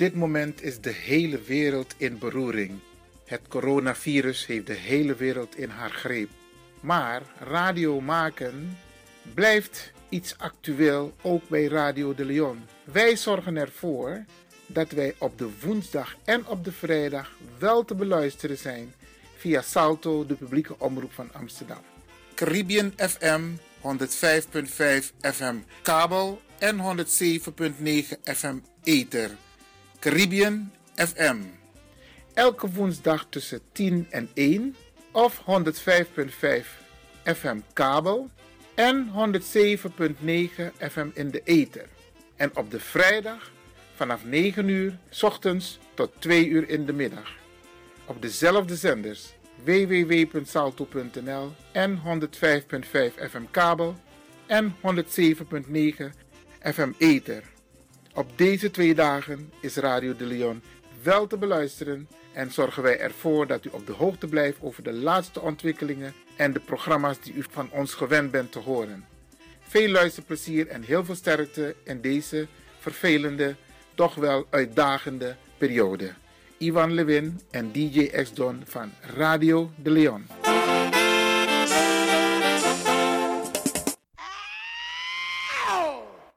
dit moment is de hele wereld in beroering. Het coronavirus heeft de hele wereld in haar greep. Maar radio maken blijft iets actueel ook bij Radio de Leon. Wij zorgen ervoor dat wij op de woensdag en op de vrijdag wel te beluisteren zijn via Salto, de publieke omroep van Amsterdam. Caribbean FM 105.5 FM kabel en 107.9 FM ether. Caribbean FM. Elke woensdag tussen 10 en 1 of 105.5 FM kabel en 107.9 FM in de ether. En op de vrijdag vanaf 9 uur s ochtends tot 2 uur in de middag. Op dezelfde zenders www.salto.nl en 105.5 FM kabel en 107.9 FM ether. Op deze twee dagen is Radio de Leon wel te beluisteren en zorgen wij ervoor dat u op de hoogte blijft over de laatste ontwikkelingen en de programma's die u van ons gewend bent te horen. Veel luisterplezier en heel veel sterkte in deze vervelende, toch wel uitdagende periode. Ivan Levin en DJ X-Don van Radio de Leon.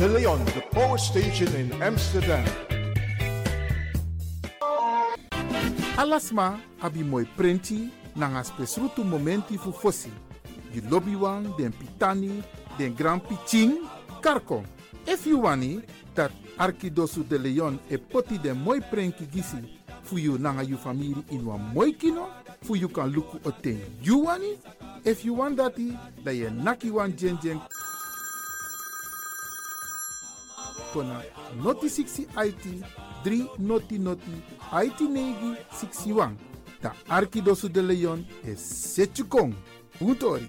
De Leon, the power station in Amsterdam. Alasma abi moi prenti nanga spesrutu momenti fu fosi. You lobby wan, den pitani, den grand piching, karko. If you wani, dat Arkidosu de Leon e poti den moi prenki gisi fu you nanga you family in wan moi kino, fu you kan luku oten you wani. If you want dati, da ye naki wan jen jen kona noti 60 IT 3 noti noti IT negi 61. Da Arkidosu de Leon e Setchukong. Utori.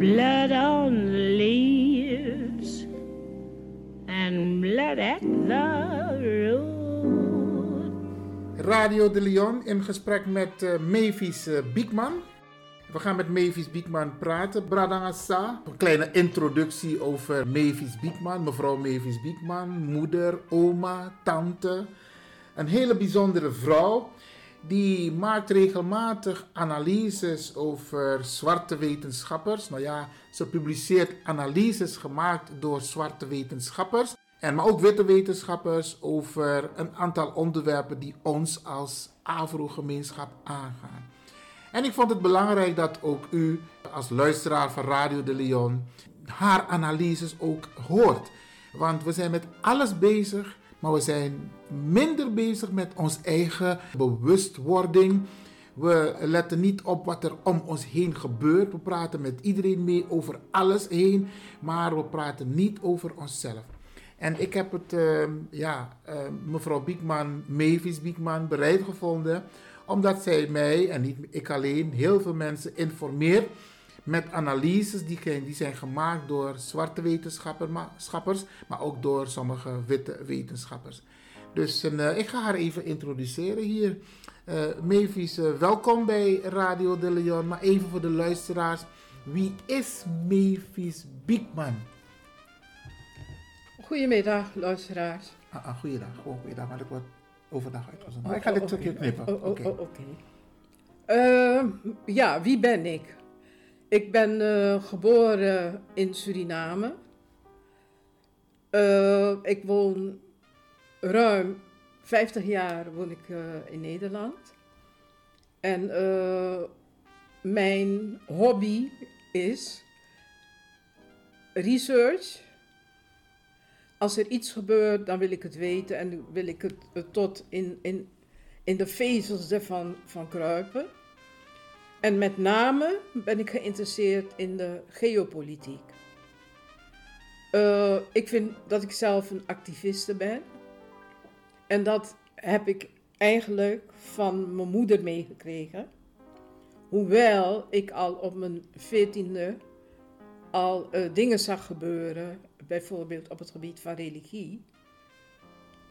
blood on the leaves and blood at the root. Radio de Leon in gesprek met eh, Mavis eh, Biekman. We gaan met Mavis Biekman praten. Bradangasa. Een kleine introductie over Mavis Biekman. Mevrouw Mavis Biekman, moeder, oma, tante. Een hele bijzondere vrouw. Die maakt regelmatig analyses over zwarte wetenschappers. Nou ja, ze publiceert analyses gemaakt door zwarte wetenschappers. En maar ook witte wetenschappers over een aantal onderwerpen die ons als Afro-gemeenschap aangaan. En ik vond het belangrijk dat ook u als luisteraar van Radio de Leon haar analyses ook hoort. Want we zijn met alles bezig, maar we zijn minder bezig met ons eigen bewustwording. We letten niet op wat er om ons heen gebeurt. We praten met iedereen mee over alles heen, maar we praten niet over onszelf. En ik heb het, uh, ja, uh, mevrouw Biekman, Mavis Biekman, bereid gevonden omdat zij mij, en niet ik alleen, heel veel mensen informeert met analyses die, die zijn gemaakt door zwarte wetenschappers, maar ook door sommige witte wetenschappers. Dus uh, ik ga haar even introduceren hier. Uh, Mavis, uh, welkom bij Radio de Leon. Maar even voor de luisteraars. Wie is Mavis Biekman? Goedemiddag, luisteraars. Ah, ah, goeiedag. Oh, goeiedag, ik word overdag uitgezonden. Oh, ik ga dit stukje okay. knippen. Oh, Oké. Okay. Uh, ja, wie ben ik? Ik ben uh, geboren in Suriname. Uh, ik woon ruim 50 jaar woon ik in Nederland. En mijn hobby is research als er iets gebeurt, dan wil ik het weten en wil ik het, tot in, in, in de vezels ervan van kruipen. En met name ben ik geïnteresseerd in de geopolitiek. Uh, ik vind dat ik zelf een activiste ben. En dat heb ik eigenlijk van mijn moeder meegekregen. Hoewel ik al op mijn veertiende al uh, dingen zag gebeuren bijvoorbeeld op het gebied van religie.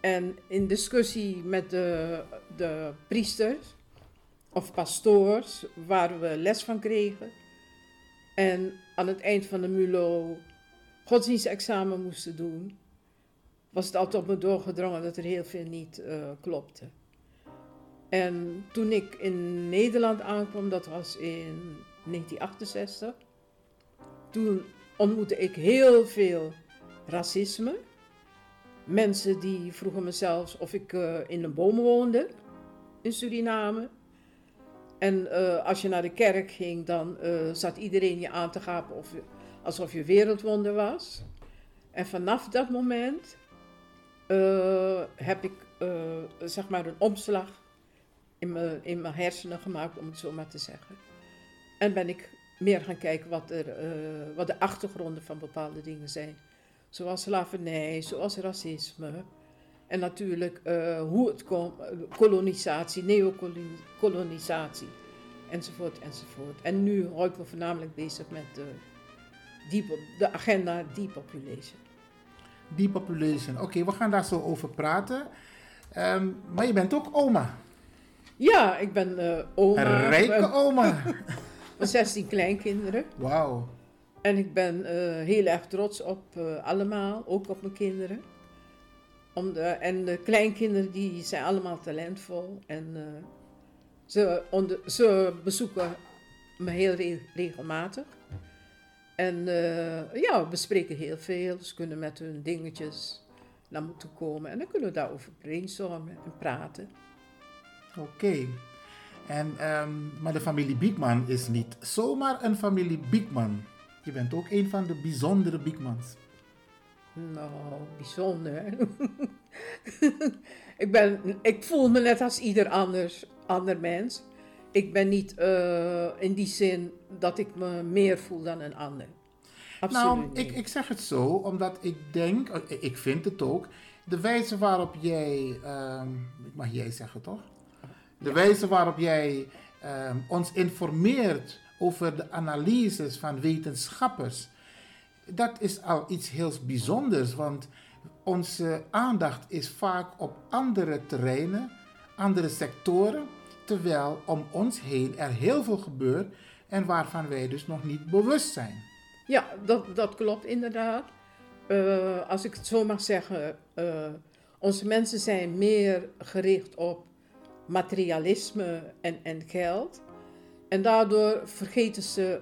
En in discussie met de, de priesters of pastoors, waar we les van kregen. En aan het eind van de MULO godsdienstexamen moesten doen, was het altijd op me doorgedrongen dat er heel veel niet uh, klopte. En toen ik in Nederland aankwam, dat was in 1968, toen ontmoette ik heel veel racisme. Mensen die vroegen me zelfs of ik uh, in een boom woonde in Suriname. En uh, als je naar de kerk ging, dan zat iedereen je aan te gapen of, alsof je wereldwonder was. En vanaf dat moment heb ik zeg maar een omslag in mijn, in mijn hersenen gemaakt, om het zo maar te zeggen. En ben ik meer gaan kijken wat, er, wat de achtergronden van bepaalde dingen zijn zoals slavernij, zoals racisme. En natuurlijk hoe het komt, kolonisatie, neokolonisatie, enzovoort, enzovoort. En nu hou ik me voornamelijk bezig met de, de agenda depopulation. Depopulation, oké, we gaan daar zo over praten. Um, maar je bent ook oma. Ja, ik ben uh, oma. Een rijke oma. Van 16 kleinkinderen. Wauw. En ik ben uh, heel erg trots op uh, allemaal, ook op mijn kinderen. Om de, en de kleinkinderen die zijn allemaal talentvol. En ze, onder, ze bezoeken me heel re regelmatig. En ja, we bespreken heel veel. Ze kunnen met hun dingetjes naar me toe komen. En dan kunnen we daarover brainstormen en praten. Oké. Okay. En, um, maar de familie Biekman is niet zomaar een familie Biekman. Je bent ook een van de bijzondere bigmans. Nou, bijzonder. ik, ben, ik voel me net als ieder anders, ander mens. Ik ben niet uh, in die zin dat ik me meer voel dan een ander. Absoluut nou, ik, ik zeg het zo, omdat ik denk, oh, ik vind het ook, de wijze waarop jij, um, mag jij zeggen toch? De wijze waarop jij um, ons informeert over de analyses van wetenschappers. Dat is al iets heel bijzonders, want onze aandacht is vaak op andere terreinen, andere sectoren, terwijl om ons heen er heel veel gebeurt en waarvan wij dus nog niet bewust zijn. Ja, dat, dat klopt inderdaad. Eh, als ik het zo mag zeggen, eh, onze mensen zijn meer gericht op materialisme en, en geld. En daardoor vergeten ze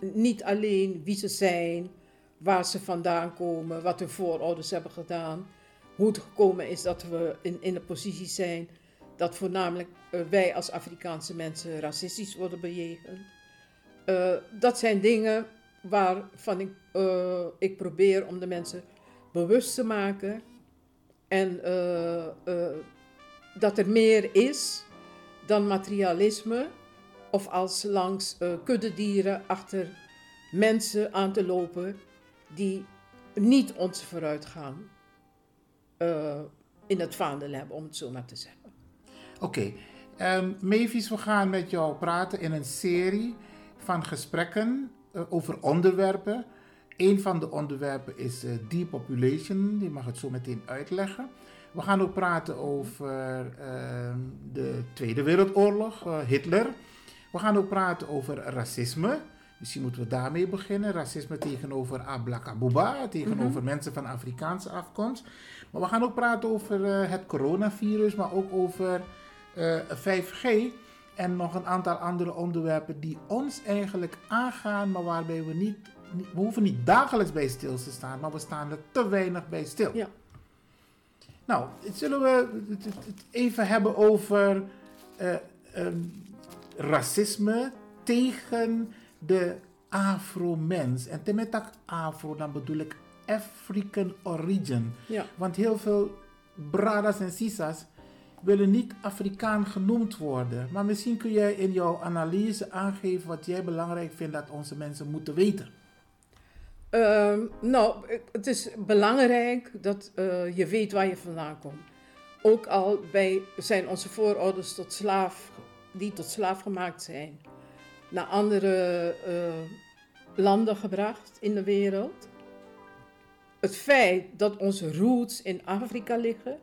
niet alleen wie ze zijn, waar ze vandaan komen, wat hun voorouders hebben gedaan, hoe het gekomen is dat we in, in de positie zijn dat voornamelijk eh, wij als Afrikaanse mensen racistisch worden bejegend. Uh, dat zijn dingen waarvan ik, uh, ik probeer om de mensen bewust te maken. En dat er meer is dan materialisme. Of als langs kuddedieren achter mensen aan te lopen die niet onze vooruitgang in het vaandel hebben, om het zo maar te zeggen. Oké, okay. um, Mavis, we gaan met jou praten in een serie van gesprekken uh, over onderwerpen. Een van de onderwerpen is uh, depopulation, die mag het zo meteen uitleggen. We gaan ook praten over uh, de Tweede Wereldoorlog, uh, Hitler. We gaan ook praten over racisme. Misschien moeten we daarmee beginnen. Racisme tegenover Ablakabuba, tegenover mm -hmm. mensen van Afrikaanse afkomst. Maar we gaan ook praten over het coronavirus, maar ook over uh, 5G en nog een aantal andere onderwerpen die ons eigenlijk aangaan, maar waarbij we niet, we hoeven niet dagelijks bij stil te staan, maar we staan er te weinig bij stil. Ja. Nou, zullen we het even hebben over uh, um, racisme tegen de Afro-mens. En met dat Afro, dan bedoel ik African origin. Ja. Want heel veel bradas en sisas willen niet Afrikaan genoemd worden. Maar misschien kun jij in jouw analyse aangeven wat jij belangrijk vindt dat onze mensen moeten weten. Uh, nou, het is belangrijk dat uh, je weet waar je vandaan komt. Ook al bij, zijn onze voorouders tot slaaf, die tot slaaf gemaakt zijn, naar andere uh, landen gebracht in de wereld. Het feit dat onze roots in Afrika liggen,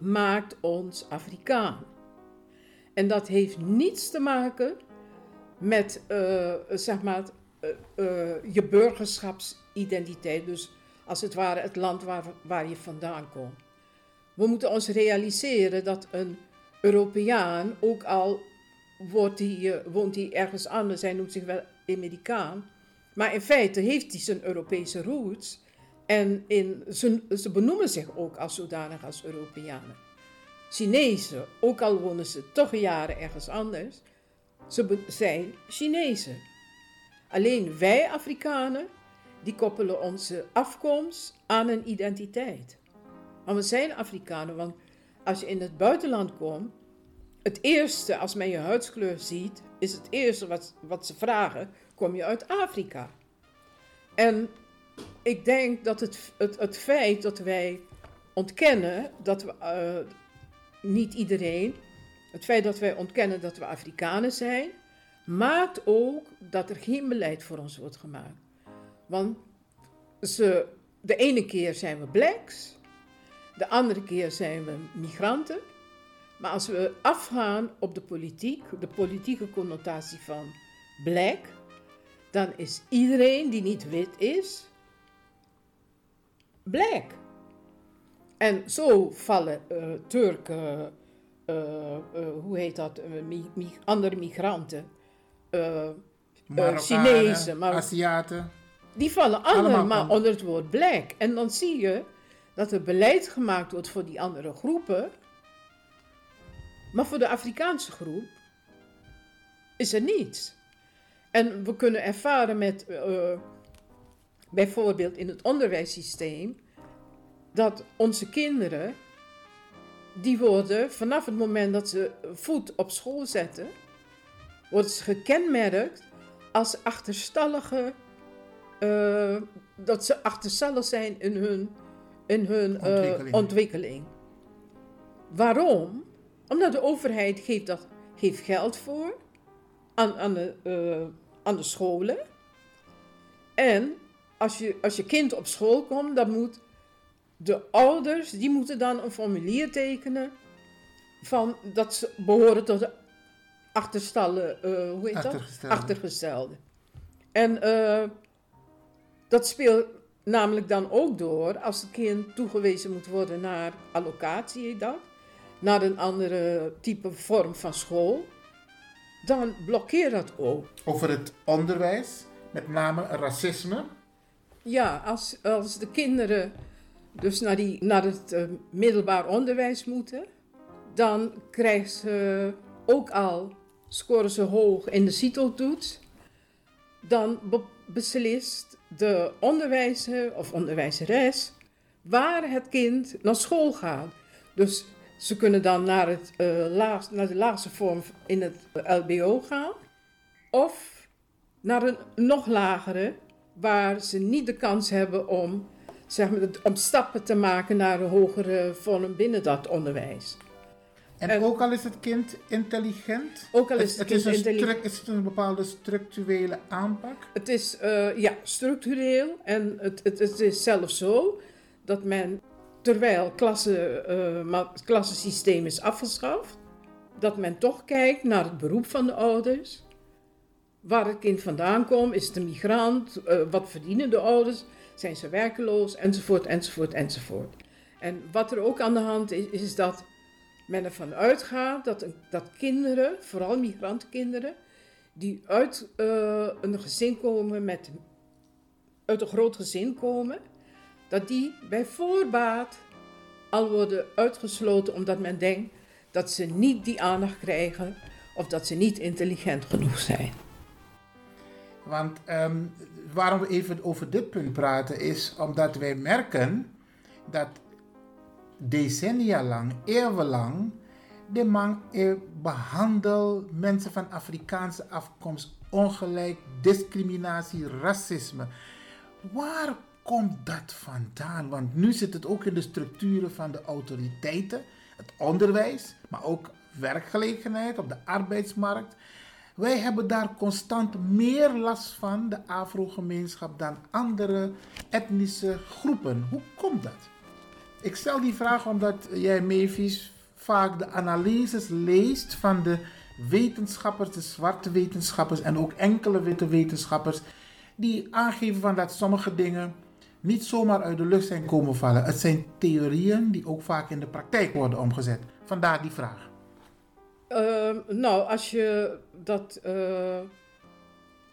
maakt ons Afrikaan. En dat heeft niets te maken met uh, zeg maar, uh, je burgerschapsidentiteit. Dus als het ware het land waar, waar je vandaan komt. We moeten ons realiseren dat een Europeaan, ook al wordt die, woont hij ergens anders, hij noemt zich wel Amerikaan. Maar in feite heeft hij zijn Europese roots. En in, ze, ze benoemen zich ook als zodanig als Europeanen. Chinezen, ook al wonen ze toch jaren ergens anders, ze zijn Chinezen. Alleen wij Afrikanen, die koppelen onze afkomst aan een identiteit. Maar we zijn Afrikanen, want als je in het buitenland komt, het eerste, als men je huidskleur ziet, is het eerste wat, wat ze vragen, kom je uit Afrika? En ik denk dat het, het, het feit dat wij ontkennen dat we, uh, niet iedereen, het feit dat wij ontkennen dat we Afrikanen zijn, maakt ook dat er geen beleid voor ons wordt gemaakt. Want ze, de ene keer zijn we blacks, de andere keer zijn we migranten. Maar als we afgaan op de politiek, de politieke connotatie van black, dan is iedereen die niet wit is, black. En zo vallen uh, Turken, uh, uh, hoe heet dat, mi mi andere migranten, Chinezen, maar, Aziaten. Die vallen allemaal, allemaal onder het woord black. En dan zie je dat er beleid gemaakt wordt voor die andere groepen. Maar voor de Afrikaanse groep is er niets. En we kunnen ervaren met bijvoorbeeld in het onderwijssysteem, dat onze kinderen, die worden vanaf het moment dat ze voet op school zetten, worden ze gekenmerkt als achterstallige, uh, dat ze achterstallig zijn in hun, in hun uh, ontwikkeling. ontwikkeling. Waarom? Omdat de overheid geeft, dat, geeft geld voor aan, aan, de, uh, aan de scholen. En als je, als je kind op school komt, dan moet de ouders, die moeten dan een formulier tekenen van dat ze behoren tot de achterstallen, eh, hoe heet dat? Achtergestelde. Achtergestelde. En eh, dat speelt namelijk dan ook door als een kind toegewezen moet worden naar allocatie, dat, naar een andere type vorm van school, dan blokkeert dat ook. Over het onderwijs, met name racisme. Ja, als, als de kinderen dus naar, die, naar het eh, middelbaar onderwijs moeten, dan krijgen ze ook al, scoren ze hoog in de CITO-toets, dan be- beslist de onderwijzer of onderwijzeres waar het kind naar school gaat. Dus ze kunnen dan naar, het, eh, naar de laagste vorm in het LBO gaan of naar een nog lagere waar ze niet de kans hebben om, zeg maar, om stappen te maken naar een hogere vorm binnen dat onderwijs. En, En- ook al is het kind intelligent. Ook al is het het is een intelligent. stru- is het een bepaalde structurele aanpak. Het is eh, ja, structureel en het, het, het is zelfs zo dat men, terwijl klasse, eh, ma- het klassensysteem is afgeschaft, dat men toch kijkt naar het beroep van de ouders. Waar het kind vandaan komt, is het een migrant, eh, wat verdienen de ouders, zijn ze werkeloos, enzovoort, enzovoort, enzovoort. En wat er ook aan de hand is, is dat men ervan uitgaat dat, dat kinderen, vooral migrantenkinderen, die uit eh, een gezin komen met uit een groot gezin komen, dat die bij voorbaat al worden uitgesloten omdat men denkt dat ze niet die aandacht krijgen of dat ze niet intelligent genoeg zijn. Want ehm, waarom we even over dit punt praten is omdat wij merken dat decennia lang, eeuwenlang, de man eh, behandelt mensen van Afrikaanse afkomst ongelijk, discriminatie, racisme. Waar komt dat vandaan? Want nu zit het ook in de structuren van de autoriteiten, het onderwijs, maar ook werkgelegenheid op de arbeidsmarkt. Wij hebben daar constant meer last van, de Afro-gemeenschap, dan andere etnische groepen. Hoe komt dat? Ik stel die vraag omdat jij, Mavis, vaak de analyses leest van de wetenschappers, de zwarte wetenschappers en ook enkele witte wetenschappers, die aangeven van dat sommige dingen niet zomaar uit de lucht zijn komen vallen. Het zijn theorieën die ook vaak in de praktijk worden omgezet. Vandaar die vraag. Ehm, nou, als je dat eh,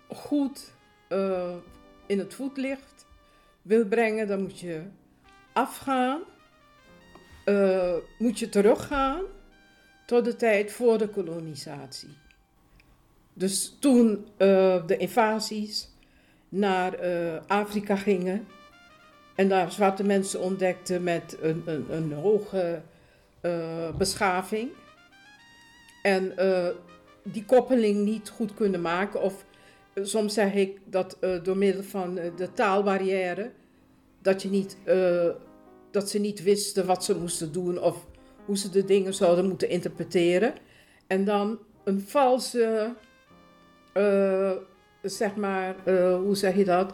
goed eh, in het voetlicht wil brengen, dan moet je afgaan, eh, moet je teruggaan tot de tijd voor de kolonisatie. Dus toen de invasies naar Afrika gingen en daar zwarte mensen ontdekten met een, een, een hoge beschaving en eh, die koppeling niet goed kunnen maken. Of eh, soms zeg ik dat eh, door middel van de taalbarrière, dat, je niet, dat ze niet wisten wat ze moesten doen of hoe ze de dingen zouden moeten interpreteren. En dan een valse, zeg maar, hoe zeg je dat?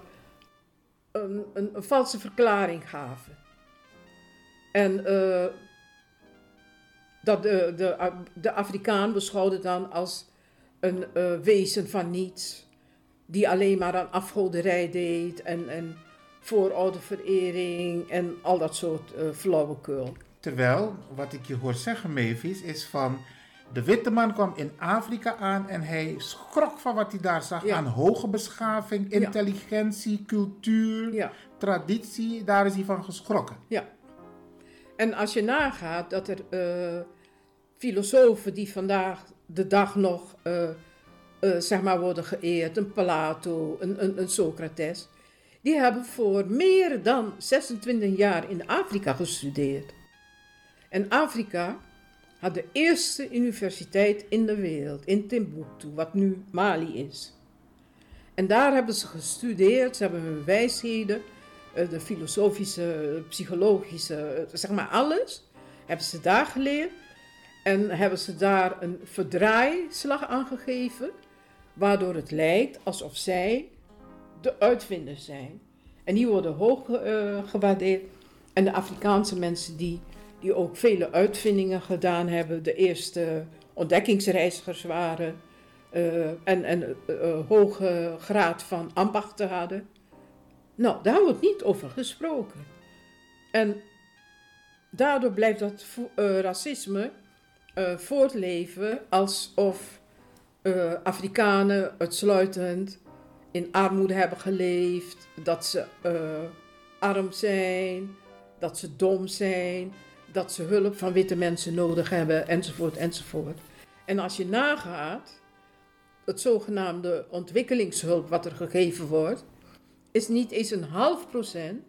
Een, een, een valse verklaring gaven. En dat de, de, de Afrikaan beschouwde dan als een eh, wezen van niets, die alleen maar aan afgoderij deed en, en voorouderverering en al dat soort eh flauwekul. Terwijl, wat ik je hoor zeggen, Mavis, is van... De witte man kwam in Afrika aan en hij schrok van wat hij daar zag Ja. aan hoge beschaving, intelligentie, cultuur, Ja. traditie. Daar is hij van geschrokken. Ja. En als je nagaat dat er eh, filosofen die vandaag de dag nog eh, eh, zeg maar worden geëerd, een Plato, een, een, Socrates, die hebben voor meer dan 26 jaar in Afrika gestudeerd. En Afrika had de eerste universiteit in de wereld, in Timbuktu, wat nu Mali is. En daar hebben ze gestudeerd, ze hebben hun wijsheden, de filosofische, psychologische, eh, zeg maar alles, hebben ze daar geleerd. En hebben ze daar een verdraaislag aan gegeven, waardoor het lijkt alsof zij de uitvinders zijn. En die worden hoog eh, gewaardeerd. En de Afrikaanse mensen die, die ook vele uitvindingen gedaan hebben, de eerste ontdekkingsreizigers waren eh, en, en een hoge graad van ambachten hadden. Nou, daar wordt niet over gesproken. En daardoor blijft dat eh, racisme eh, voortleven alsof eh, Afrikanen uitsluitend in armoede hebben geleefd, dat ze arm zijn, dat ze dom zijn, dat ze hulp van witte mensen nodig hebben, enzovoort, enzovoort. En als je nagaat, het zogenaamde ontwikkelingshulp wat er gegeven wordt, is niet eens een half procent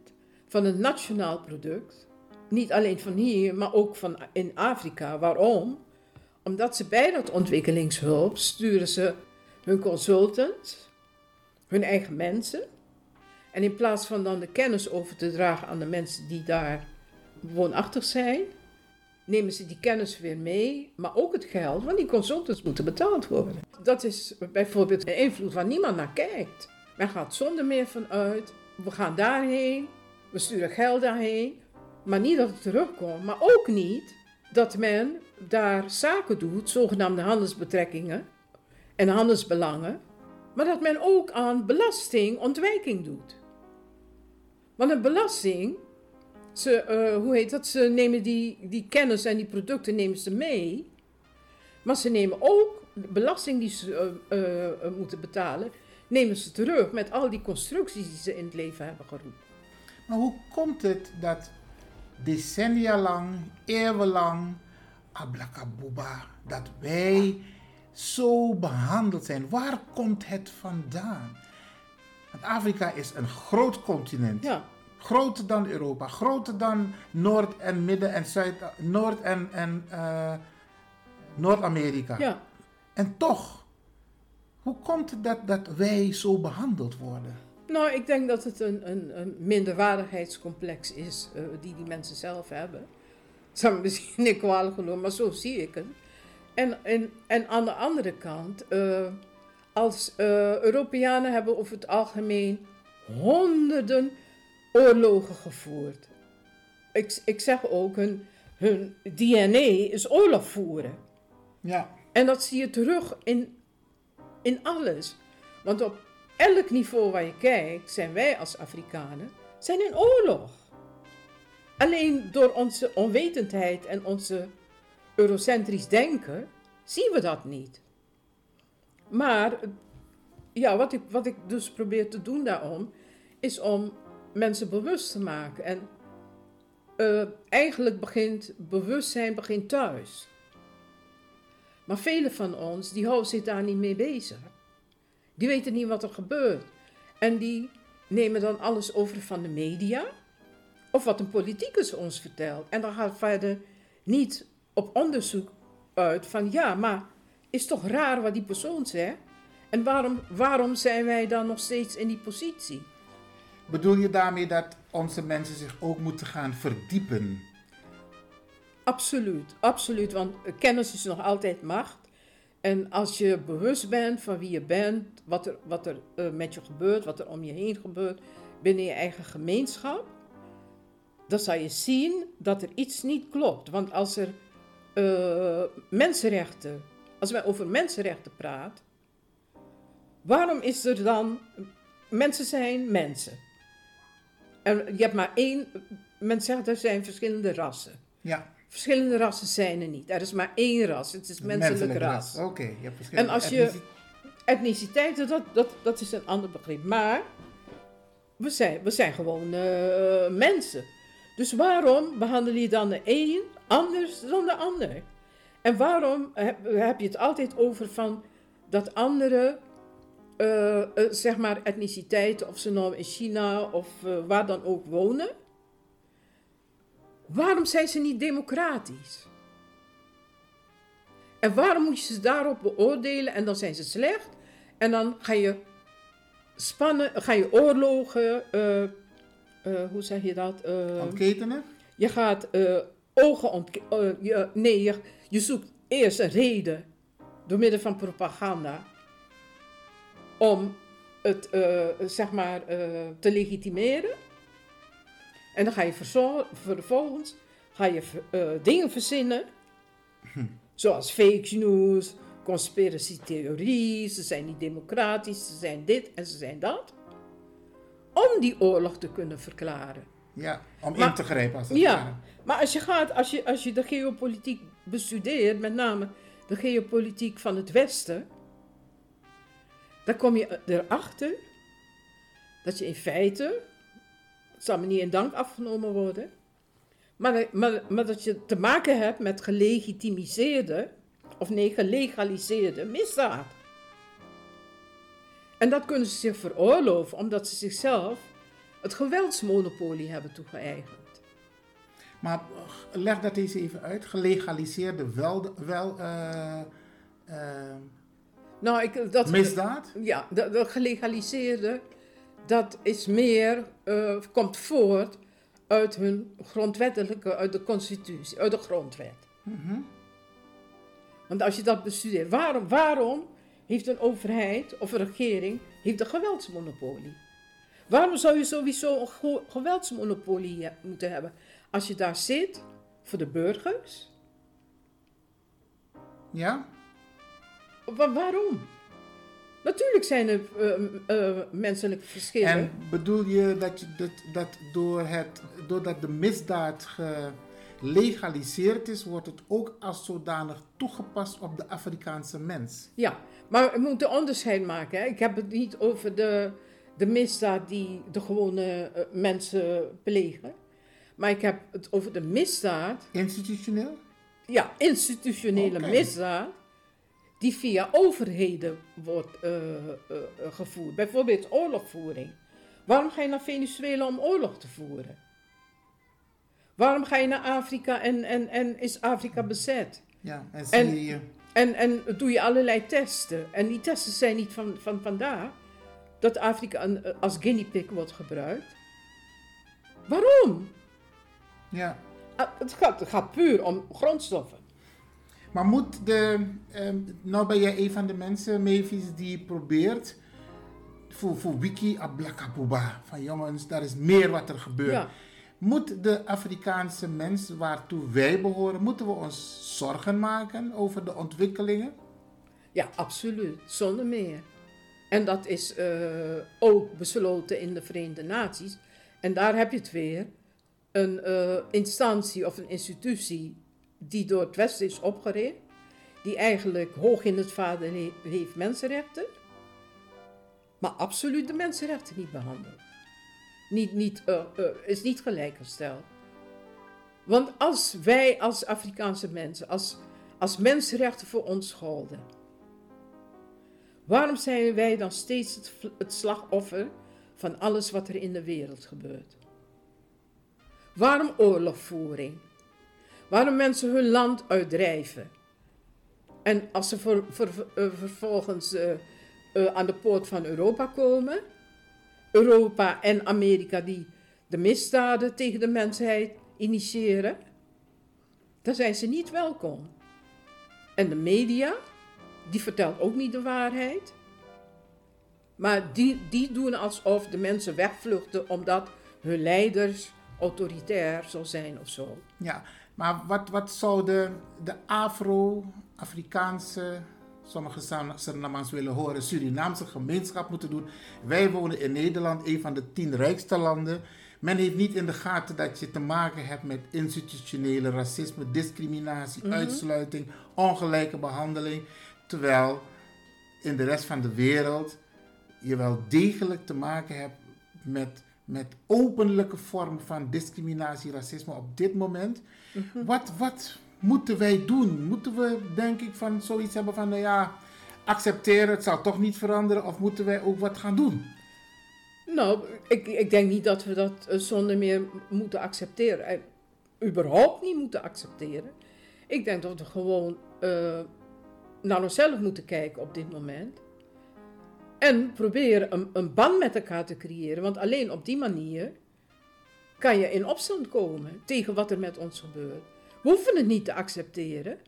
van het nationaal product. Niet alleen van hier, maar ook van in Afrika. Waarom? Omdat ze bij dat ontwikkelingshulp sturen ze hun consultants, hun eigen mensen. En in plaats van dan de kennis over te dragen aan de mensen die daar woonachtig zijn, nemen ze die kennis weer mee, maar ook het geld, want die consultants moeten betaald worden. Dat is bijvoorbeeld een invloed waar niemand naar kijkt. Men gaat zonder meer vanuit, we gaan daarheen, we sturen geld daarheen, maar niet dat het terugkomt, maar ook niet dat men daar zaken doet, zogenaamde handelsbetrekkingen en handelsbelangen, maar dat men ook aan belastingontwijking doet. Want een belasting, ze, eh, hoe heet dat, ze nemen die, die kennis en die producten nemen ze mee, maar ze nemen ook belasting die ze eh, eh, moeten betalen, nemen ze terug met al die constructies die ze in het leven hebben geroepen. Maar hoe komt het dat decennia lang, eeuwenlang, ablakabuba, dat wij zo behandeld zijn? Waar komt het vandaan? Want Afrika is een groot continent. Ja, Groter dan Europa, groter dan Noord- en Midden- en Zuid- Noord- en, en eh, Noord-Amerika. ja. En toch, hoe komt het dat, dat wij zo behandeld worden? Nou, ik denk dat het een, een, een minderwaardigheidscomplex is eh, die die mensen zelf hebben. Het zou misschien niet kwalijk genomen, maar zo zie ik het. En, en, en aan de andere kant, eh, als eh, Europeanen hebben over het algemeen honderden oorlogen gevoerd. Ik, ik zeg ook, hun, hun DNA is oorlog voeren. Ja, En dat zie je terug in, in alles. Want op elk niveau waar je kijkt, zijn wij als Afrikanen zijn in oorlog. Alleen door onze onwetendheid en onze eurocentrisch denken zien we dat niet. Maar ja, wat ik, wat ik dus probeer te doen daarom, is om mensen bewust te maken. En eh, eigenlijk begint bewustzijn begint thuis. Maar velen van ons, die zich daar niet mee bezig. Die weten niet wat er gebeurt. En die nemen dan alles over van de media. Of wat een politicus ons vertelt. En dan gaat verder niet op onderzoek uit van ja, maar is toch raar wat die persoon zegt? En waarom, waarom zijn wij dan nog steeds in die positie? bedoel je daarmee dat onze mensen zich ook moeten gaan verdiepen? Absoluut, absoluut. Want kennis is nog altijd macht. En als je bewust bent van wie je bent, wat er, wat er eh, met je gebeurt, wat er om je heen gebeurt, binnen je eigen gemeenschap, dan zal je zien dat er iets niet klopt. Want als er eh, mensenrechten, als wij over mensenrechten praten, waarom is er dan, mensen zijn mensen. En je hebt maar één, men zegt er zijn verschillende rassen. Ja, Verschillende rassen zijn er niet. Er is maar één ras. Het is menselijk, ras. Oké, je hebt verschillende En als je- etnici- Etniciteiten, dat, dat, dat is een ander begrip. Maar we zijn, we zijn gewoon eh, mensen. Dus waarom behandel je dan de een anders dan de ander? En waarom heb, heb je het altijd over van dat andere, eh, eh, zeg maar, etniciteiten, of ze nou in China of waar dan ook wonen? Waarom zijn ze niet democratisch? En waarom moet je ze daarop beoordelen en dan zijn ze slecht? En dan ga je spannen, ga je oorlogen, eh, eh, hoe zeg je dat? Eh, ontketenen? je gaat ogen ontkeren. je, nee, je, je zoekt eerst een reden door middel van propaganda om het zeg maar te legitimeren. En dan ga je vervolgens ga je eh, dingen verzinnen Zoals fake news, conspiracy theorie, ze zijn niet democratisch, ze zijn dit en ze zijn dat. Om die oorlog te kunnen verklaren. Ja, om in te grijpen als het ware. Ja, maar als je gaat, als je, als je de geopolitiek bestudeert, met name de geopolitiek van het Westen, dan kom je erachter dat je in feite, het zal me niet in dank afgenomen worden, maar, maar, maar dat je te maken hebt met gelegitimiseerde, of nee, gelegaliseerde misdaad. En dat kunnen ze zich veroorloven, omdat ze zichzelf het geweldsmonopolie hebben toegeëigend. Maar leg dat eens even uit. Gelegaliseerde wel, wel eh, eh, Nou, ik, dat, misdaad? Ja, de, de gelegaliseerde, dat is meer, eh, komt voort uit hun grondwettelijke, uit de constitutie, uit de grondwet. Want als je dat bestudeert, waarom, waarom heeft een overheid of een regering heeft een geweldsmonopolie? Waarom zou je sowieso een ge- geweldsmonopolie he- moeten hebben? Als je daar zit voor de burgers, Ja? Wa- waarom? Natuurlijk zijn er eh, menselijke verschillen. En bedoel je dat, je dat, dat door het, doordat de misdaad gelegaliseerd is, wordt het ook als zodanig toegepast op de Afrikaanse mens? Ja, maar we moeten onderscheid maken. Hè. Ik heb het niet over de, de misdaad die de gewone eh, mensen plegen. Maar ik heb het over de misdaad, Institutioneel? ja, institutionele misdaad, die via overheden wordt eh, eh, eh, gevoerd. Bijvoorbeeld oorlogvoering. Waarom ga je naar Venezuela om oorlog te voeren? Waarom ga je naar Afrika en, en, en is Afrika bezet? Ja, en En- Syrië. En, en doe je allerlei testen. En die testen zijn niet van, van vandaag dat Afrika als guinea pig wordt gebruikt. Waarom? Ja. Ah, Het gaat, het gaat puur om grondstoffen. Maar moet de. ehm, nou ben jij een van de mensen, Mavis, die probeert. Voor, voor Wiki Ablakapuba. Van jongens, daar is meer wat er gebeurt. Ja. Moet de Afrikaanse mens waartoe wij behoren, moeten we ons zorgen maken over de ontwikkelingen? Ja, absoluut. Zonder meer. En dat is eh, ook besloten in de Verenigde Naties. En daar heb je het weer. Een eh, instantie of een institutie die door het Westen is opgericht. Die eigenlijk hoog in het he- heeft mensenrechten. Maar absoluut de mensenrechten niet behandelt. Niet, niet, eh, eh, is niet gelijkgesteld. Want als wij als Afrikaanse mensen, als, als mensenrechten voor ons golden, waarom zijn wij dan steeds het, het slachtoffer van alles wat er in de wereld gebeurt? Waarom oorlogvoering? Waarom mensen hun land uitdrijven? En als ze eh, vervolgens eh, eh, aan de poort van Europa komen, Europa en Amerika die de misdaden tegen de mensheid initiëren, dan zijn ze niet welkom. En de media, die vertelt ook niet de waarheid. Maar die, die doen alsof de mensen wegvluchten omdat hun leiders autoritair zal zijn of zo. Ja, maar wat, wat zou de, Afro-Afrikaanse, sommige Surinamers willen horen, Surinaamse gemeenschap moeten doen? Wij wonen in Nederland, een van de tien rijkste landen. Men heeft niet in de gaten dat je te maken hebt met institutionele racisme, discriminatie, uitsluiting, ongelijke behandeling. Terwijl in de rest van de wereld je wel degelijk te maken hebt met, met openlijke vormen van discriminatie, racisme op dit moment. Wat, wat moeten wij doen? Moeten we, denk ik, van zoiets hebben van, nou ja, accepteren, het zal toch niet veranderen, of moeten wij ook wat gaan doen? Nou, ik, ik denk niet dat we dat eh, zonder meer moeten accepteren. En überhaupt niet moeten accepteren. Ik denk dat we gewoon eh, naar onszelf moeten kijken op dit moment. En proberen een, een band met elkaar te creëren. Want alleen op die manier kan je in opstand komen tegen wat er met ons gebeurt. We hoeven het niet te accepteren.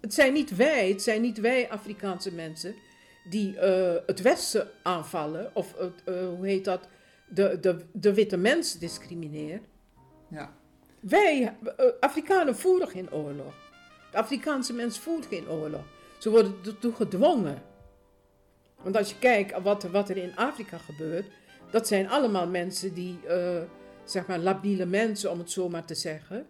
Het zijn niet wij, het zijn niet wij Afrikaanse mensen die eh, het Westen aanvallen, of het, eh, hoe heet dat, de, de, de witte mens discrimineren. Ja. Wij, eh, Afrikanen, voeren geen oorlog. De Afrikaanse mens voelt geen oorlog. Ze worden ertoe gedwongen. Want als je kijkt wat, wat er in Afrika gebeurt, dat zijn allemaal mensen die, zeg maar, labiele mensen, om het zo maar te zeggen,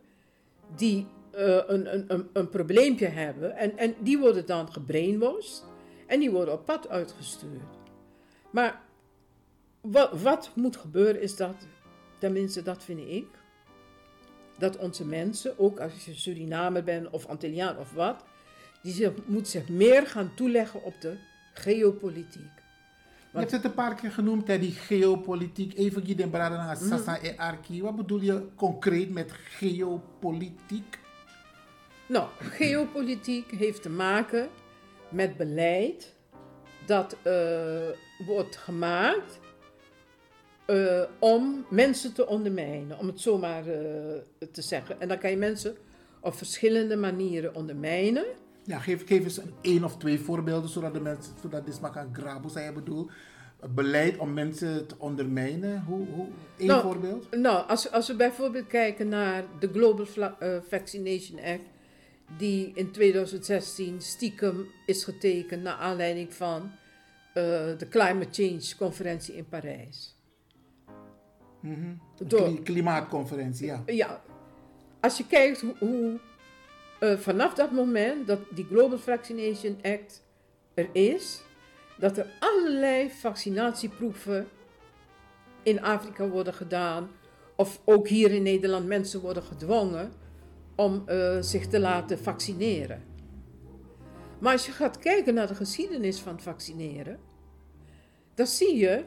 die eh, een, een, een, een probleempje hebben. En, en die worden dan gebrainwashed en die worden op pad uitgestuurd. Maar wat, wat moet gebeuren is dat, tenminste dat vind ik, dat onze mensen, ook als je Surinamer bent of Antilliaan of wat, die zich, moet zich meer gaan toeleggen op de geopolitiek. Je hebt het een paar keer genoemd, hè, die geopolitiek. Even braden naar Sasa en Arki. Wat bedoel je concreet met geopolitiek? Nou, geopolitiek heeft te maken met beleid dat eh, wordt gemaakt eh, om mensen te ondermijnen, om het zomaar uh, te zeggen. En dan kan je mensen op verschillende manieren ondermijnen. Ja, geef, geef eens een één of twee voorbeelden, zodat de mensen, zodat dit maar kan graben, zei je bedoel. Beleid om mensen te ondermijnen, hoe, hoe één nou, voorbeeld? Nou, als, als we bijvoorbeeld kijken naar de Global uh, Vaccination Act, die in 2016 stiekem is getekend naar aanleiding van uh, de Climate Change conferentie in Parijs. Door- kli- klimaatconferentie, ja. Ja, als je kijkt hoe, hoe eh, vanaf dat moment dat die Global Vaccination Act er is, dat er allerlei vaccinatieproeven in Afrika worden gedaan, of ook hier in Nederland mensen worden gedwongen om eh, zich te laten vaccineren. Maar als je gaat kijken naar de geschiedenis van het vaccineren, dan zie je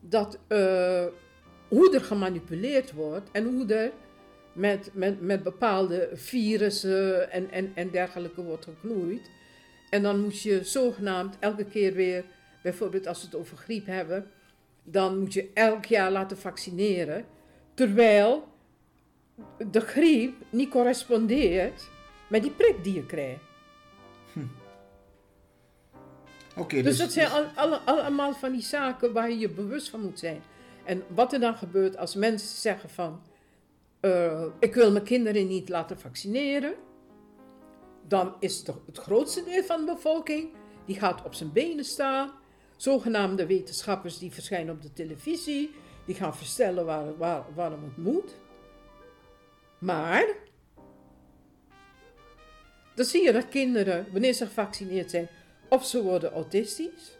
dat eh, hoe er gemanipuleerd wordt en hoe er met, met, met bepaalde virussen en, en, en dergelijke wordt geknoeid. En dan moet je zogenaamd elke keer weer, bijvoorbeeld als we het over griep hebben, dan moet je elk jaar laten vaccineren. Terwijl de griep niet correspondeert met die prik die je krijgt. Oké, Dus dat zijn al, alle- allemaal van die zaken waar je je bewust van moet zijn. En wat er dan gebeurt als mensen zeggen van... eh, ik wil mijn kinderen niet laten vaccineren. Dan is toch het grootste deel van de bevolking... die gaat op zijn benen staan. Zogenaamde wetenschappers die verschijnen op de televisie. Die gaan vertellen waar, waar, waarom het moet. Maar... Dan zie je dat kinderen, wanneer ze gevaccineerd zijn... of ze worden autistisch...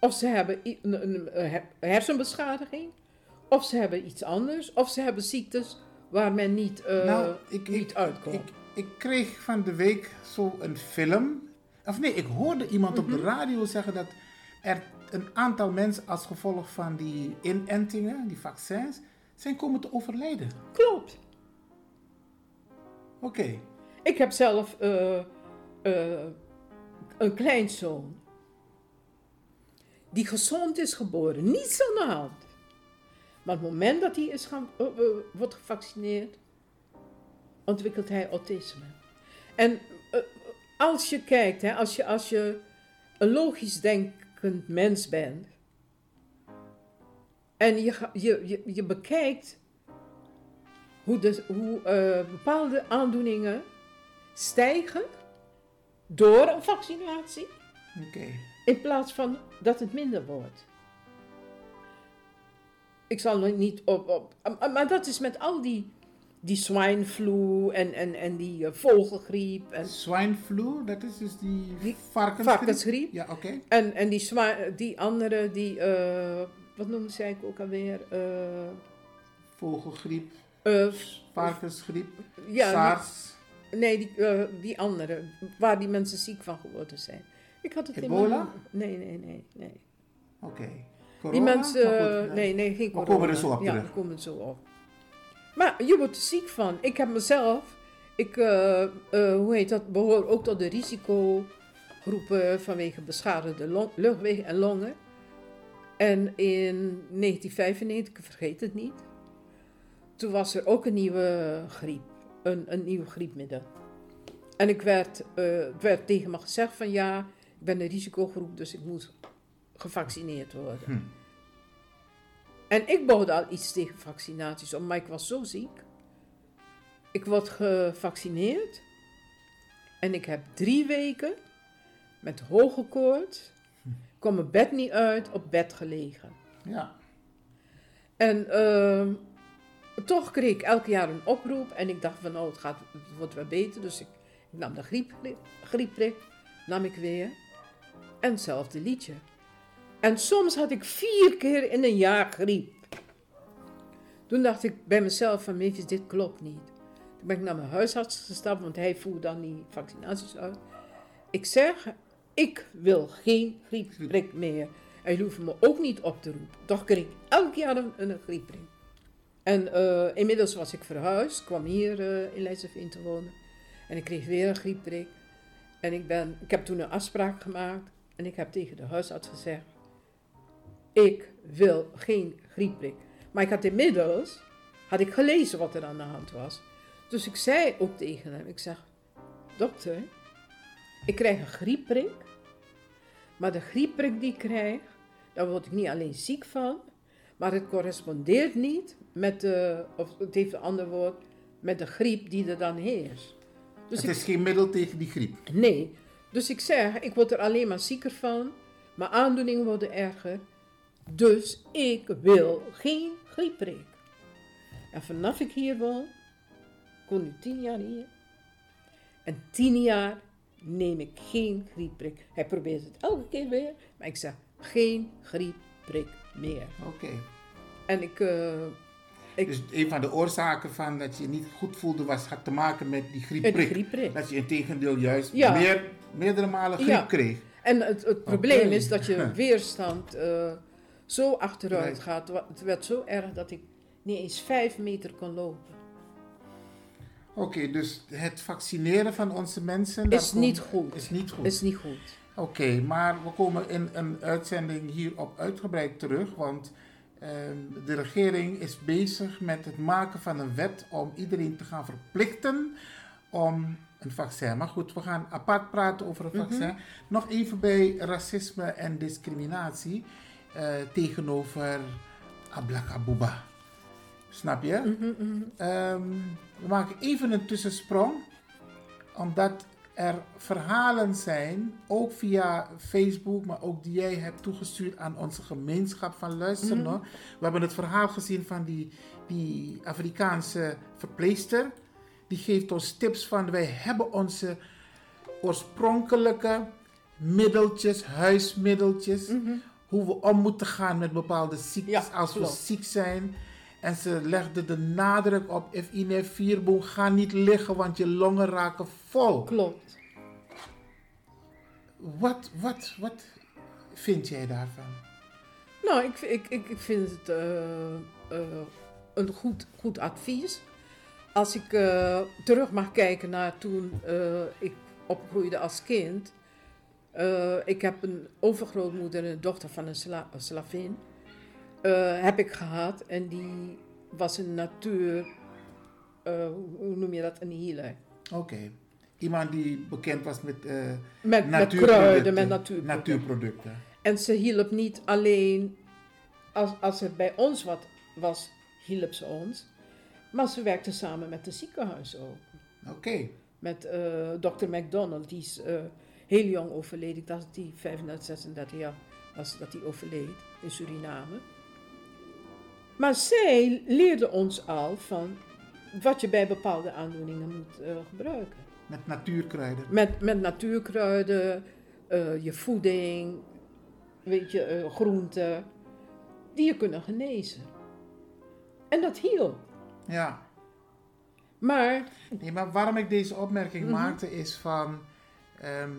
Of ze hebben een, een, een her- hersenbeschadiging. Of ze hebben iets anders. Of ze hebben ziektes waar men niet, eh, nou, ik, niet ik, uitkomt. ik, ik kreeg van de week zo een film. Of nee, ik hoorde iemand op de Mhm. radio zeggen dat er een aantal mensen als gevolg van die inentingen, die vaccins, zijn komen te overlijden. Klopt. Oké. Ik heb zelf eh, eh, een kleinzoon. Die gezond is geboren. Niets aan de hand. Maar op het moment dat hij is gaan, eh, eh, wordt gevaccineerd, ontwikkelt hij autisme. En eh, als je kijkt, hè, als, je, als je een logisch denkend mens bent, en je, je, je, je bekijkt hoe, de, hoe bepaalde aandoeningen stijgen door een vaccinatie, in plaats van dat het minder wordt. Ik zal nog niet op. op maar- maar dat is met al die, die swine flu en, en, en die eh, vogelgriep. En, Swine flu, dat is dus die, Die varkensgriep. varkensgriep. Ja, oké. En, en die, zwa- die andere, die. eh, wat noemde zij ik ook alweer? Eh, Vogelgriep, eh, varkensgriep, ja, SARS, Nee, die, eh, die andere, waar die mensen ziek van geworden zijn. Ik had het in Ebola? mijn- Nee, nee, nee, nee. oké. Corona? mensen, goed, eh, nee, nee, geen We corona. komen er zo op Ja, terug. we komen zo op. Maar je wordt er ziek van. Ik heb mezelf, ik, eh, hoe heet dat, behoor ook tot de risicogroepen vanwege beschadigde luchtwegen en longen. En in 1995, ik vergeet het niet, toen was er ook een nieuwe griep, een, een nieuw griepmiddel. En ik werd, werd tegen me gezegd van ja, ik ben een risicogroep, dus ik moet gevaccineerd worden. Hm. En ik bouwde al iets tegen vaccinaties om, maar ik was zo ziek. Ik word gevaccineerd. En ik heb drie weken met hoge koorts, kon mijn bed niet uit, op bed gelegen. Ja. En ehm, toch kreeg ik elk jaar een oproep en ik dacht van nou, het, gaat, het wordt wel beter. Dus ik, ik nam de griep, griepprik, nam ik weer. En hetzelfde liedje. En soms had ik vier keer in een jaar griep. Toen dacht ik bij mezelf van, Mavis, dit klopt niet. Toen ben ik naar mijn huisarts gestapt, want hij voerde dan die vaccinaties uit. Ik zeg, ik wil geen griepprik meer. En jullie hoeven me ook niet op te roepen. Toch kreeg ik elk jaar een, een. En eh, inmiddels was ik verhuisd, kwam hier eh, in Leidschendam te wonen. En ik kreeg weer een griepprik. En ik, ben, ik heb toen een afspraak gemaakt. En ik heb tegen de huisarts gezegd, ik wil geen griepprik. Maar ik had inmiddels, had ik gelezen wat er aan de hand was. Dus ik zei ook tegen hem, ik zeg, dokter, ik krijg een griepprik. Maar de griepprik die ik krijg, daar word ik niet alleen ziek van, maar het correspondeert niet met de, of het heeft een ander woord, met de griep die er dan heerst. Dus het ik, is geen middel tegen die griep. nee, dus ik zeg, ik word er alleen maar zieker van, mijn aandoeningen worden erger, dus ik wil geen griepprik. En vanaf ik hier woon, ik woon nu tien jaar hier, en tien jaar neem ik geen griepprik. Hij probeert het elke keer weer, maar ik zeg geen griepprik meer. Oké. En ik, eh, ik Dus een van de oorzaken van dat je je niet goed voelde was, had te maken met die griepprik. griepprik. Dat je in tegendeel juist Ja. meer, meerdere malen griep Ja. kreeg. En het, het probleem is dat je weerstand eh, zo achteruit Nee. gaat. Het werd zo erg dat ik niet eens vijf meter kon lopen. Oké, dus het vaccineren van onze mensen... Is komt- niet goed. Is niet goed. Is niet goed. Oké, maar we komen in een uitzending hierop uitgebreid terug, want ehm, de regering is bezig met het maken van een wet om iedereen te gaan verplichten om een vaccin. Maar goed, we gaan apart praten over het vaccin. Nog even bij racisme en discriminatie eh, tegenover Ablakabuba. Snap je? Ehm, we maken even een tussensprong omdat er verhalen zijn, ook via Facebook, maar ook die jij hebt toegestuurd aan onze gemeenschap van luister nog. We hebben het verhaal gezien van die, die Afrikaanse verpleegster. Die geeft ons tips van wij hebben onze oorspronkelijke middeltjes, huismiddeltjes. Hoe we om moeten gaan met bepaalde ziektes Ja, als we ziek zijn. En ze legde de nadruk op, if in een vierboom, ga niet liggen, want je longen raken vol. Klopt. Wat, wat, wat vind jij daarvan? Nou, ik, ik, ik, ik vind het eh, eh, een goed, goed advies. Als ik eh, terug mag kijken naar toen ik opgroeide als kind. Eh, ik heb een overgrootmoeder en een dochter van een sla een slavin. eh, heb ik gehad. En die was een natuur... eh, hoe noem je dat? Een healer. Oké. Iemand die bekend was met, Met, met kruiden, met natuurproducten. natuurproducten. En ze hielp niet alleen als, als er bij ons wat was, hielp ze ons. Maar ze werkte samen met het ziekenhuis ook. Oké. Met dokter McDonald, die is heel jong overleden. Ik dacht dat hij 35, 36 jaar was dat hij overleed in Suriname. Maar zij leerde ons al van wat je bij bepaalde aandoeningen moet eh, gebruiken. Met natuurkruiden. Met, met natuurkruiden, eh, je voeding, weet je, eh, groenten, die je kunnen genezen. En dat hielp. Ja. Maar, Nee, maar waarom ik deze opmerking Mhm. maakte is van... ehm,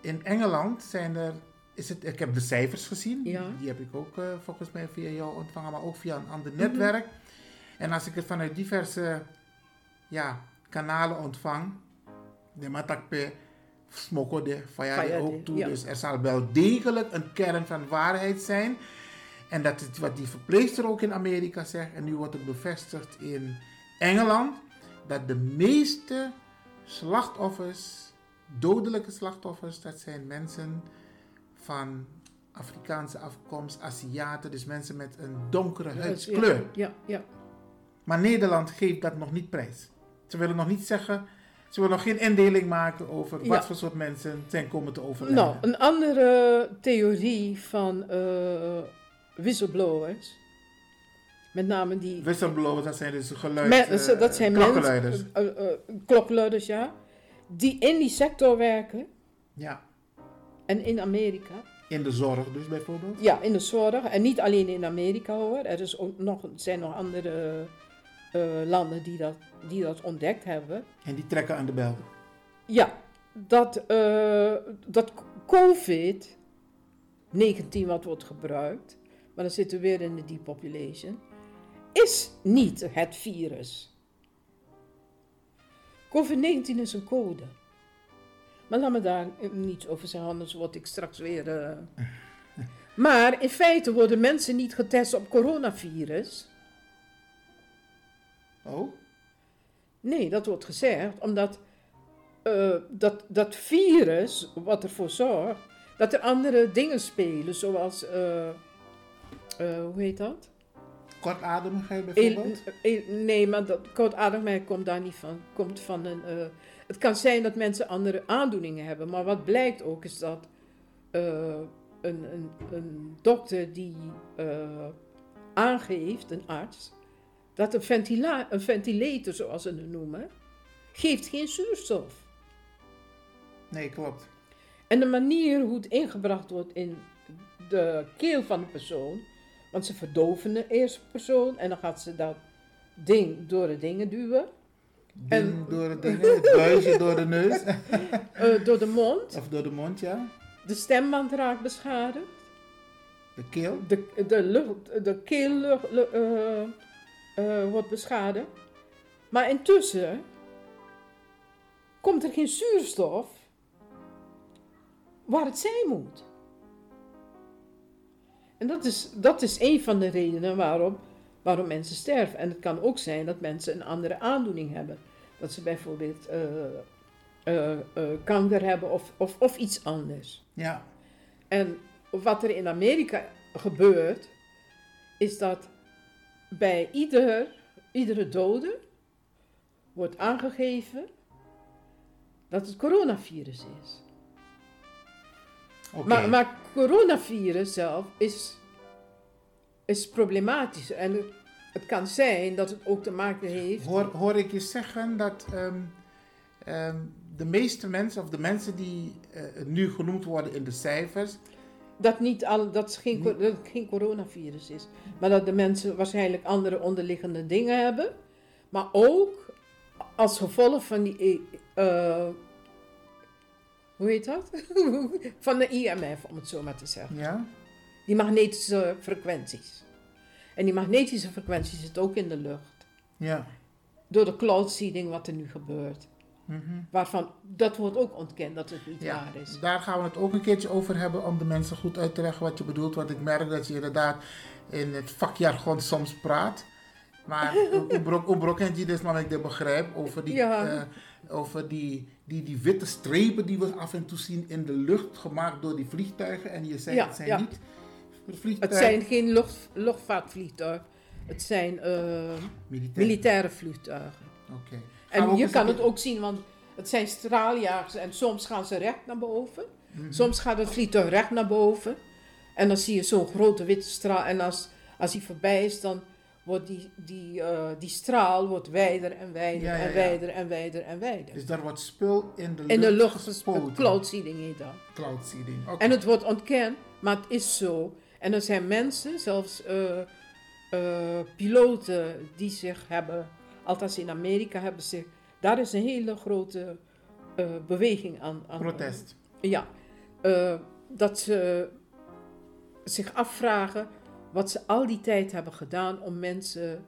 in Engeland zijn er... Is het, ik heb de cijfers gezien. Ja. Die heb ik ook eh, volgens mij via jou ontvangen, maar ook via een ander Mhm. netwerk. En als ik het vanuit diverse ja, kanalen ontvang... De matakpe smoko de via Via ook toe. ja. Dus er zal wel degelijk een kern van waarheid zijn. En dat is wat die verpleegster ook in Amerika zegt. En nu wordt het bevestigd in Engeland. Dat de meeste slachtoffers, dodelijke slachtoffers, dat zijn mensen van Afrikaanse afkomst, Aziaten. Dus mensen met een donkere huidskleur. Ja, ja. Maar Nederland geeft dat nog niet prijs. Ze willen nog niet zeggen, Zullen we nog geen indeling maken over Ja. wat voor soort mensen zijn komen te overlijden? Nou, een andere theorie van eh, whistleblowers, met name die Whistleblowers, dat zijn dus geluid, Men- eh, dat zijn klokkenluiders. mensen, eh, eh, klokluiders, ja, die in die sector werken Ja, en in Amerika. in de zorg dus bijvoorbeeld. Ja, in de zorg. En niet alleen in Amerika hoor. Er is ook nog, zijn nog andere eh, landen die dat, die dat ontdekt hebben. En die trekken aan de bel. Ja, dat, eh, dat COVID-19 wat wordt gebruikt, maar dan zitten we weer in de depopulation, is niet het virus. COVID-19 is een code. Maar laat me daar niets over zeggen, anders word ik straks weer... eh. Maar in feite worden mensen niet getest op coronavirus. Oh? Nee, dat wordt gezegd omdat eh, dat, dat virus, wat ervoor zorgt, dat er andere dingen spelen, zoals, eh, hoe heet dat? Kortademigheid El- bijvoorbeeld? el- nee, maar dat kortademigheid komt daar niet van. Komt van een, eh, het kan zijn dat mensen andere aandoeningen hebben, maar wat blijkt ook is dat eh, een, een, een dokter die eh, aangeeft, een arts, dat een, ventila- een ventilator, zoals ze het noemen, geeft geen zuurstof. Nee, klopt. En de manier hoe het ingebracht wordt in de keel van de persoon, want ze verdoven de eerste persoon en dan gaat ze dat ding door de dingen duwen, Ding En- door het ding, het buisje door de neus. eh, door de mond. of door de mond, ja. De stemband raakt beschadigd, De keel. de, de, lucht, de keel eh, wordt beschadigd. Maar intussen komt er geen zuurstof waar het zijn moet. En dat is, dat is een van de redenen waarom, waarom mensen sterven. En het kan ook zijn dat mensen een andere aandoening hebben. Dat ze bijvoorbeeld eh, eh, eh, kanker hebben of, of, of iets anders. Ja. En wat er in Amerika gebeurt, is dat bij ieder, iedere dode wordt aangegeven dat het coronavirus is. Maar, maar coronavirus zelf is, is problematisch. En het, het kan zijn dat het ook te maken heeft. Hoor, hoor ik je zeggen dat ehm, ehm, de meeste mensen, of de mensen die eh, nu genoemd worden in de cijfers, Dat, niet al, dat, het geen, dat het geen coronavirus is. Maar dat de mensen waarschijnlijk andere onderliggende dingen hebben. Maar ook als gevolg van die. eh, hoe heet dat? van de IMF, om het zo maar te zeggen. ja, Die magnetische frequenties. En die magnetische frequenties zitten ook in de lucht. ja. Door de cloud seeding wat er nu gebeurt. mhm. Waarvan dat wordt ook ontkend dat het niet Ja, waar is. daar gaan we het ook een keertje over hebben om de mensen goed uit te leggen wat je bedoelt. Want ik merk dat je inderdaad in het vakjargon soms praat. Maar obrok je dus maar ik dit begrijp over die, Ja. eh, over die, die, die witte strepen die we af en toe zien in de lucht gemaakt door die vliegtuigen. En je zei Ja, het zijn ja. niet Het vliegtuigen. zijn geen lucht, luchtvaatvliegtuigen. Het zijn eh, militair. militaire vliegtuigen. Oké. En je kan het ook zien, want het zijn straaljagers en soms gaan ze recht naar boven. Mhm. Soms gaat het vliegtuig recht naar boven. En dan zie je zo'n grote witte straal. En als, als die voorbij is, dan wordt die, die, eh, die straal wordt wijder en wijder Ja, ja, en wijder en wijder en wijder. Dus daar wordt spul in de lucht In de lucht gespoten. Cloud seeding heet dat. Cloud seeding. Oké. En het wordt ontkend, maar het is zo. En er zijn mensen, zelfs eh, piloten, die zich hebben, althans in Amerika hebben zich, daar is een hele grote beweging aan. aan Protest. ja, dat ze zich afvragen wat ze al die tijd hebben gedaan om mensen.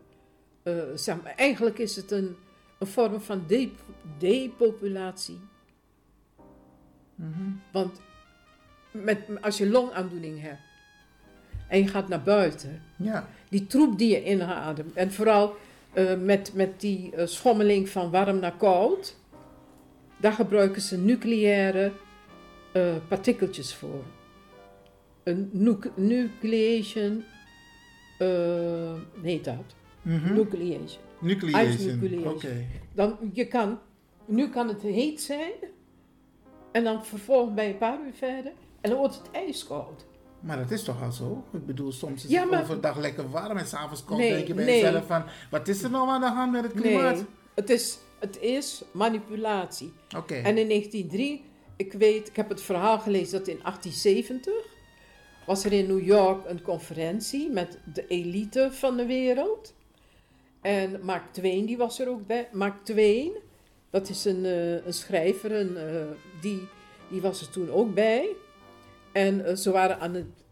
eh, zeg maar, eigenlijk is het een, een vorm van de, depopulatie. Mhm. Want met, als je longaandoening hebt en je gaat naar buiten, Ja. die troep die je inademt, en vooral eh, met, met die eh, schommeling van warm naar koud, daar gebruiken ze nucleaire partikeltjes voor. Een nuc- nucleation, heet dat. Mhm. Nucleation. Dan, je kan Nu kan het heet zijn. En dan vervolgens bij een paar uur verder. En dan wordt het ijskoud. Maar dat is toch al zo? Ik bedoel, soms is Ja, het maar- overdag lekker warm en s'avonds koud. Nee, denk je bij nee. jezelf van, wat is er nou aan de hand met het klimaat? Nee, het is, het is manipulatie. Oké. En in 1903, ik weet, ik heb het verhaal gelezen dat in 1870 was er in New York een conferentie met de elite van de wereld. En Mark Twain, die was er ook bij. Mark Twain, dat is een, eh, een schrijver, een, eh, die, die was er toen ook bij. En eh, ze waren aan het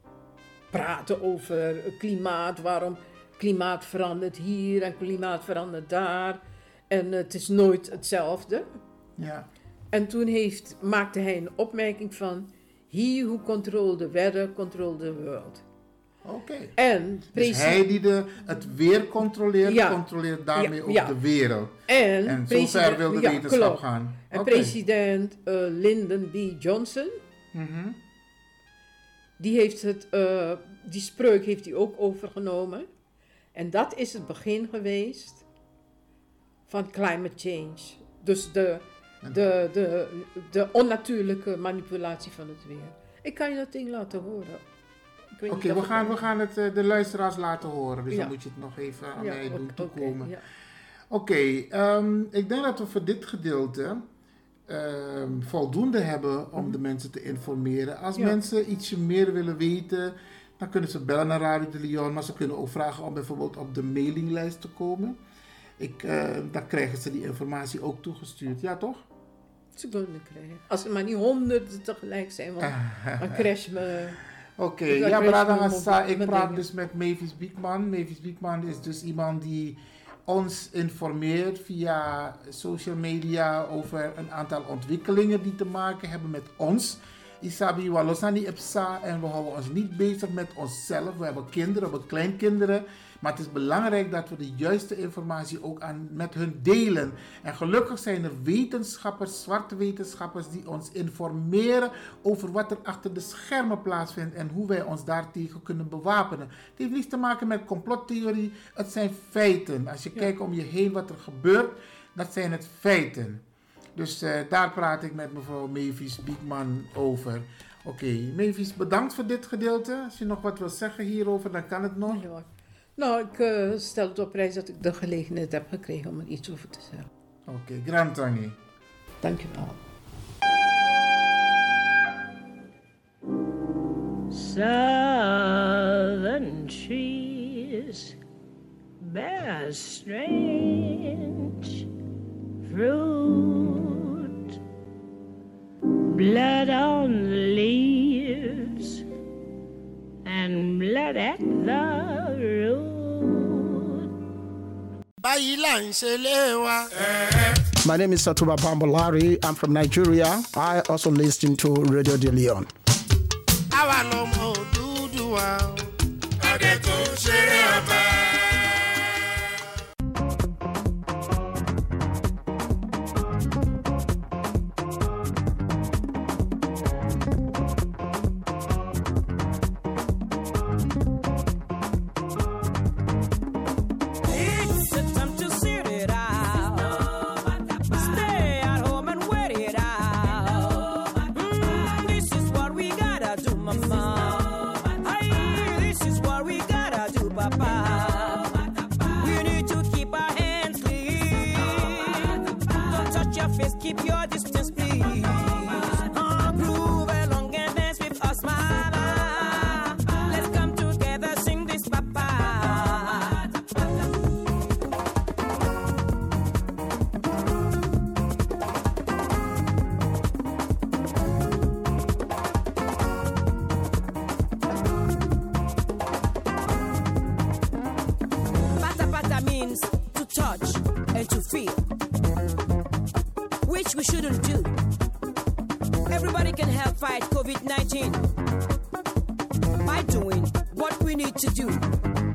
praten over klimaat, waarom klimaat verandert hier en klimaat verandert daar. En het is nooit hetzelfde. Ja. En toen heeft, maakte hij een opmerking van... He who control the weather, control the world. Oké. En, Dus hij die de, het weer controleert, Ja. controleert daarmee Ja, ook ja. de wereld. en, En president- zover wil de ja, wetenschap klopt. gaan. En president eh, Lyndon B. Johnson, Mhm. die, heeft het, eh, die spreuk heeft hij ook overgenomen. En dat is het begin geweest van climate change. Dus de, de, de, de onnatuurlijke manipulatie van het weer. Ik kan je dat ding laten horen. Oké, we gaan, we gaan het eh, de luisteraars laten horen. Dus Ja. dan moet je het nog even aan Ja, mij doen oké, toekomen. ja. Oké, ehm, ik denk dat we voor dit gedeelte ehm, voldoende hebben om de mensen te informeren. Als mensen ietsje meer willen weten, dan kunnen ze bellen naar Radio de Leon, maar ze kunnen ook vragen om bijvoorbeeld op de mailinglijst te komen. Ik, eh, dan krijgen ze die informatie ook toegestuurd, ja toch? Ze kunnen krijgen. Als er maar niet honderden tegelijk zijn, want dan crash me. Oké, Ik ja, crash Brada mijn Hassa, mobiel- ik praat dingen. dus met Mavis Biekman. Mavis Biekman is dus iemand die ons informeert via social media over een aantal ontwikkelingen die te maken hebben met ons. Isabi Walosani Epsa en we houden ons niet bezig met onszelf. We hebben kinderen, we hebben kleinkinderen. Maar het is belangrijk dat we de juiste informatie ook aan, met hun delen. En gelukkig zijn er wetenschappers, zwarte wetenschappers, die ons informeren over wat er achter de schermen plaatsvindt en hoe wij ons daartegen kunnen bewapenen. Het heeft niets te maken met complottheorie, het zijn feiten. Als je kijkt om je heen wat er gebeurt, dat zijn het feiten. Dus eh, daar praat ik met mevrouw Mavis Biekman over. Oké, Mavis, bedankt voor dit gedeelte. Als je nog wat wil zeggen hierover, dan kan het nog. Ja. Nou, ik eh, stel het op prijs dat ik de gelegenheid heb gekregen om er iets over te zeggen. Oké, grand tangi. Dankjewel. Southern trees bear strange fruit, blood on the leaves and blood at the root. My name is Satuba Bambolari. I'm from Nigeria. I also listen to Radio De Leon. Doing what we need to do.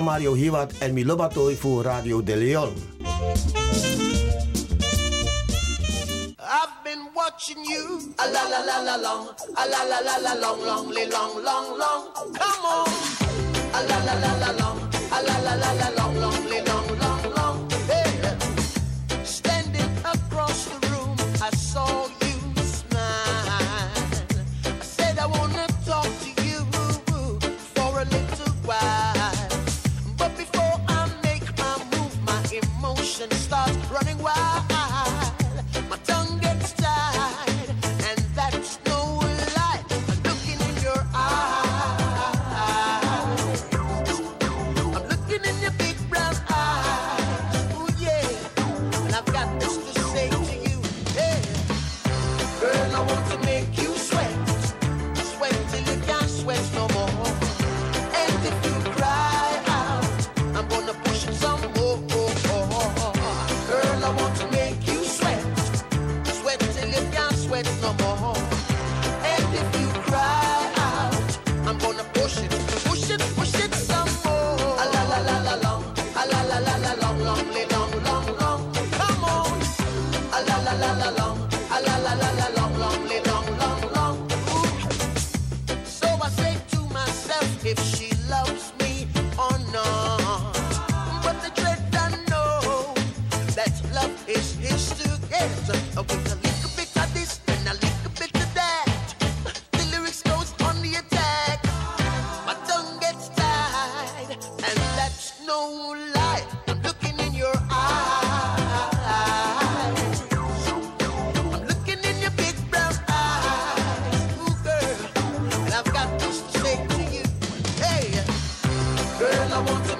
Mario Hiwat en Milobato voor Radio De Leon. I've been watching you. A la la la la long. A la la la la long long long long long. Come on. A la la la la long. A la la la la long long. I want to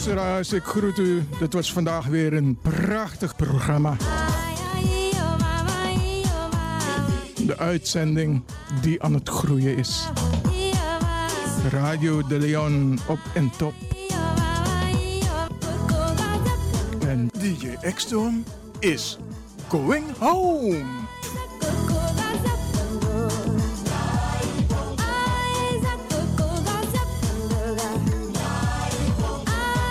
Luisteraars, ik groet u. Dit was vandaag weer een prachtig programma. De uitzending die aan het groeien is. Radio de Leon op en top. En DJ X-Don is going home.